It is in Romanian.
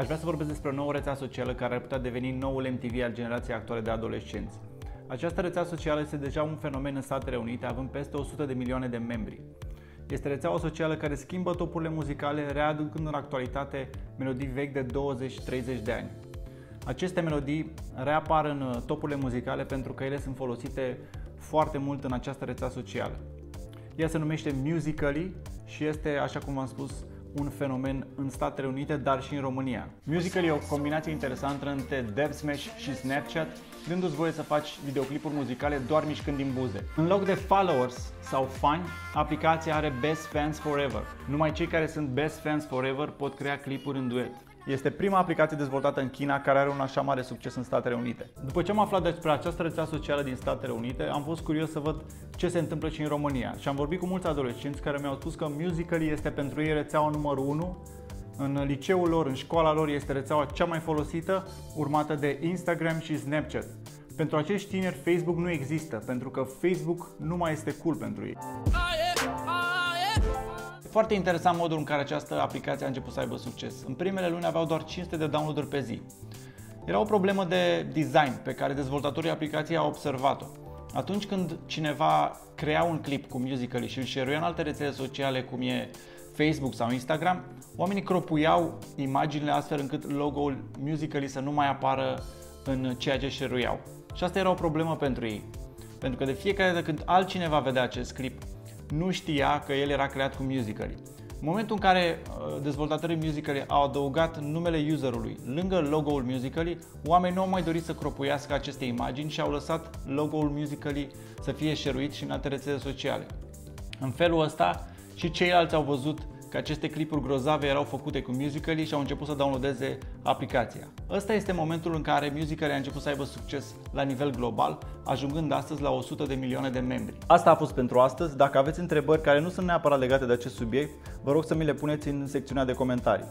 Aș vrea să vorbesc despre o nouă rețea socială care ar putea deveni noul MTV al generației actuale de adolescenți. Această rețea socială este deja un fenomen în Statele Unite, având peste 100 de milioane de membri. Este rețeaua socială care schimbă topurile muzicale, readucând în actualitate melodii vechi de 20-30 de ani. Aceste melodii reapar în uh, topurile muzicale pentru că ele sunt folosite foarte mult în această rețea socială. Ea se numește Musical.ly și este, așa cum v-am spus, un fenomen în Statele Unite, dar și în România. Musical.ly e o combinație interesantă între Dev Smash și Snapchat, dându-ți voie să faci videoclipuri muzicale doar mișcând din buze. În loc de followers sau fani, aplicația are Best Fans Forever. Numai cei care sunt Best Fans Forever pot crea clipuri în duet. Este prima aplicație dezvoltată în China care are un așa mare succes în Statele Unite. După ce am aflat despre această rețea socială din Statele Unite, am fost curios să văd ce se întâmplă și în România și am vorbit cu mulți adolescenți care mi-au spus că Musical.ly este pentru ei rețeaua numărul 1 în liceul lor, în școala lor, este rețeaua cea mai folosită, urmată de Instagram și Snapchat. Pentru acești tineri, Facebook nu există, pentru că Facebook nu mai este cool pentru ei. Foarte interesant modul în care această aplicație a început să aibă succes. În primele luni aveau doar 500 de downloaduri pe zi. Era o problemă de design pe care dezvoltatorii aplicației au observat-o. Atunci când cineva crea un clip cu Musical.ly și îl share în alte rețele sociale cum e Facebook sau Instagram, oamenii cropuiau imaginile astfel încât logo-ul Musical.ly să nu mai apară în ceea ce share Și asta era o problemă pentru ei. Pentru că de fiecare dată când altcineva vedea acest clip, nu știa că el era creat cu Musical.ly. În momentul în care uh, dezvoltatorii Musical.ly au adăugat numele userului lângă logo-ul Musical.ly, oamenii nu au mai dorit să cropuiască aceste imagini și au lăsat logo-ul Musical.ly să fie șeruit și în alte rețele sociale. În felul ăsta și ceilalți au văzut că aceste clipuri grozave erau făcute cu Musical.ly și au început să downloadeze aplicația. Ăsta este momentul în care Musical.ly a început să aibă succes la nivel global, ajungând astăzi la 100 de milioane de membri. Asta a fost pentru astăzi. Dacă aveți întrebări care nu sunt neapărat legate de acest subiect, vă rog să mi le puneți în secțiunea de comentarii.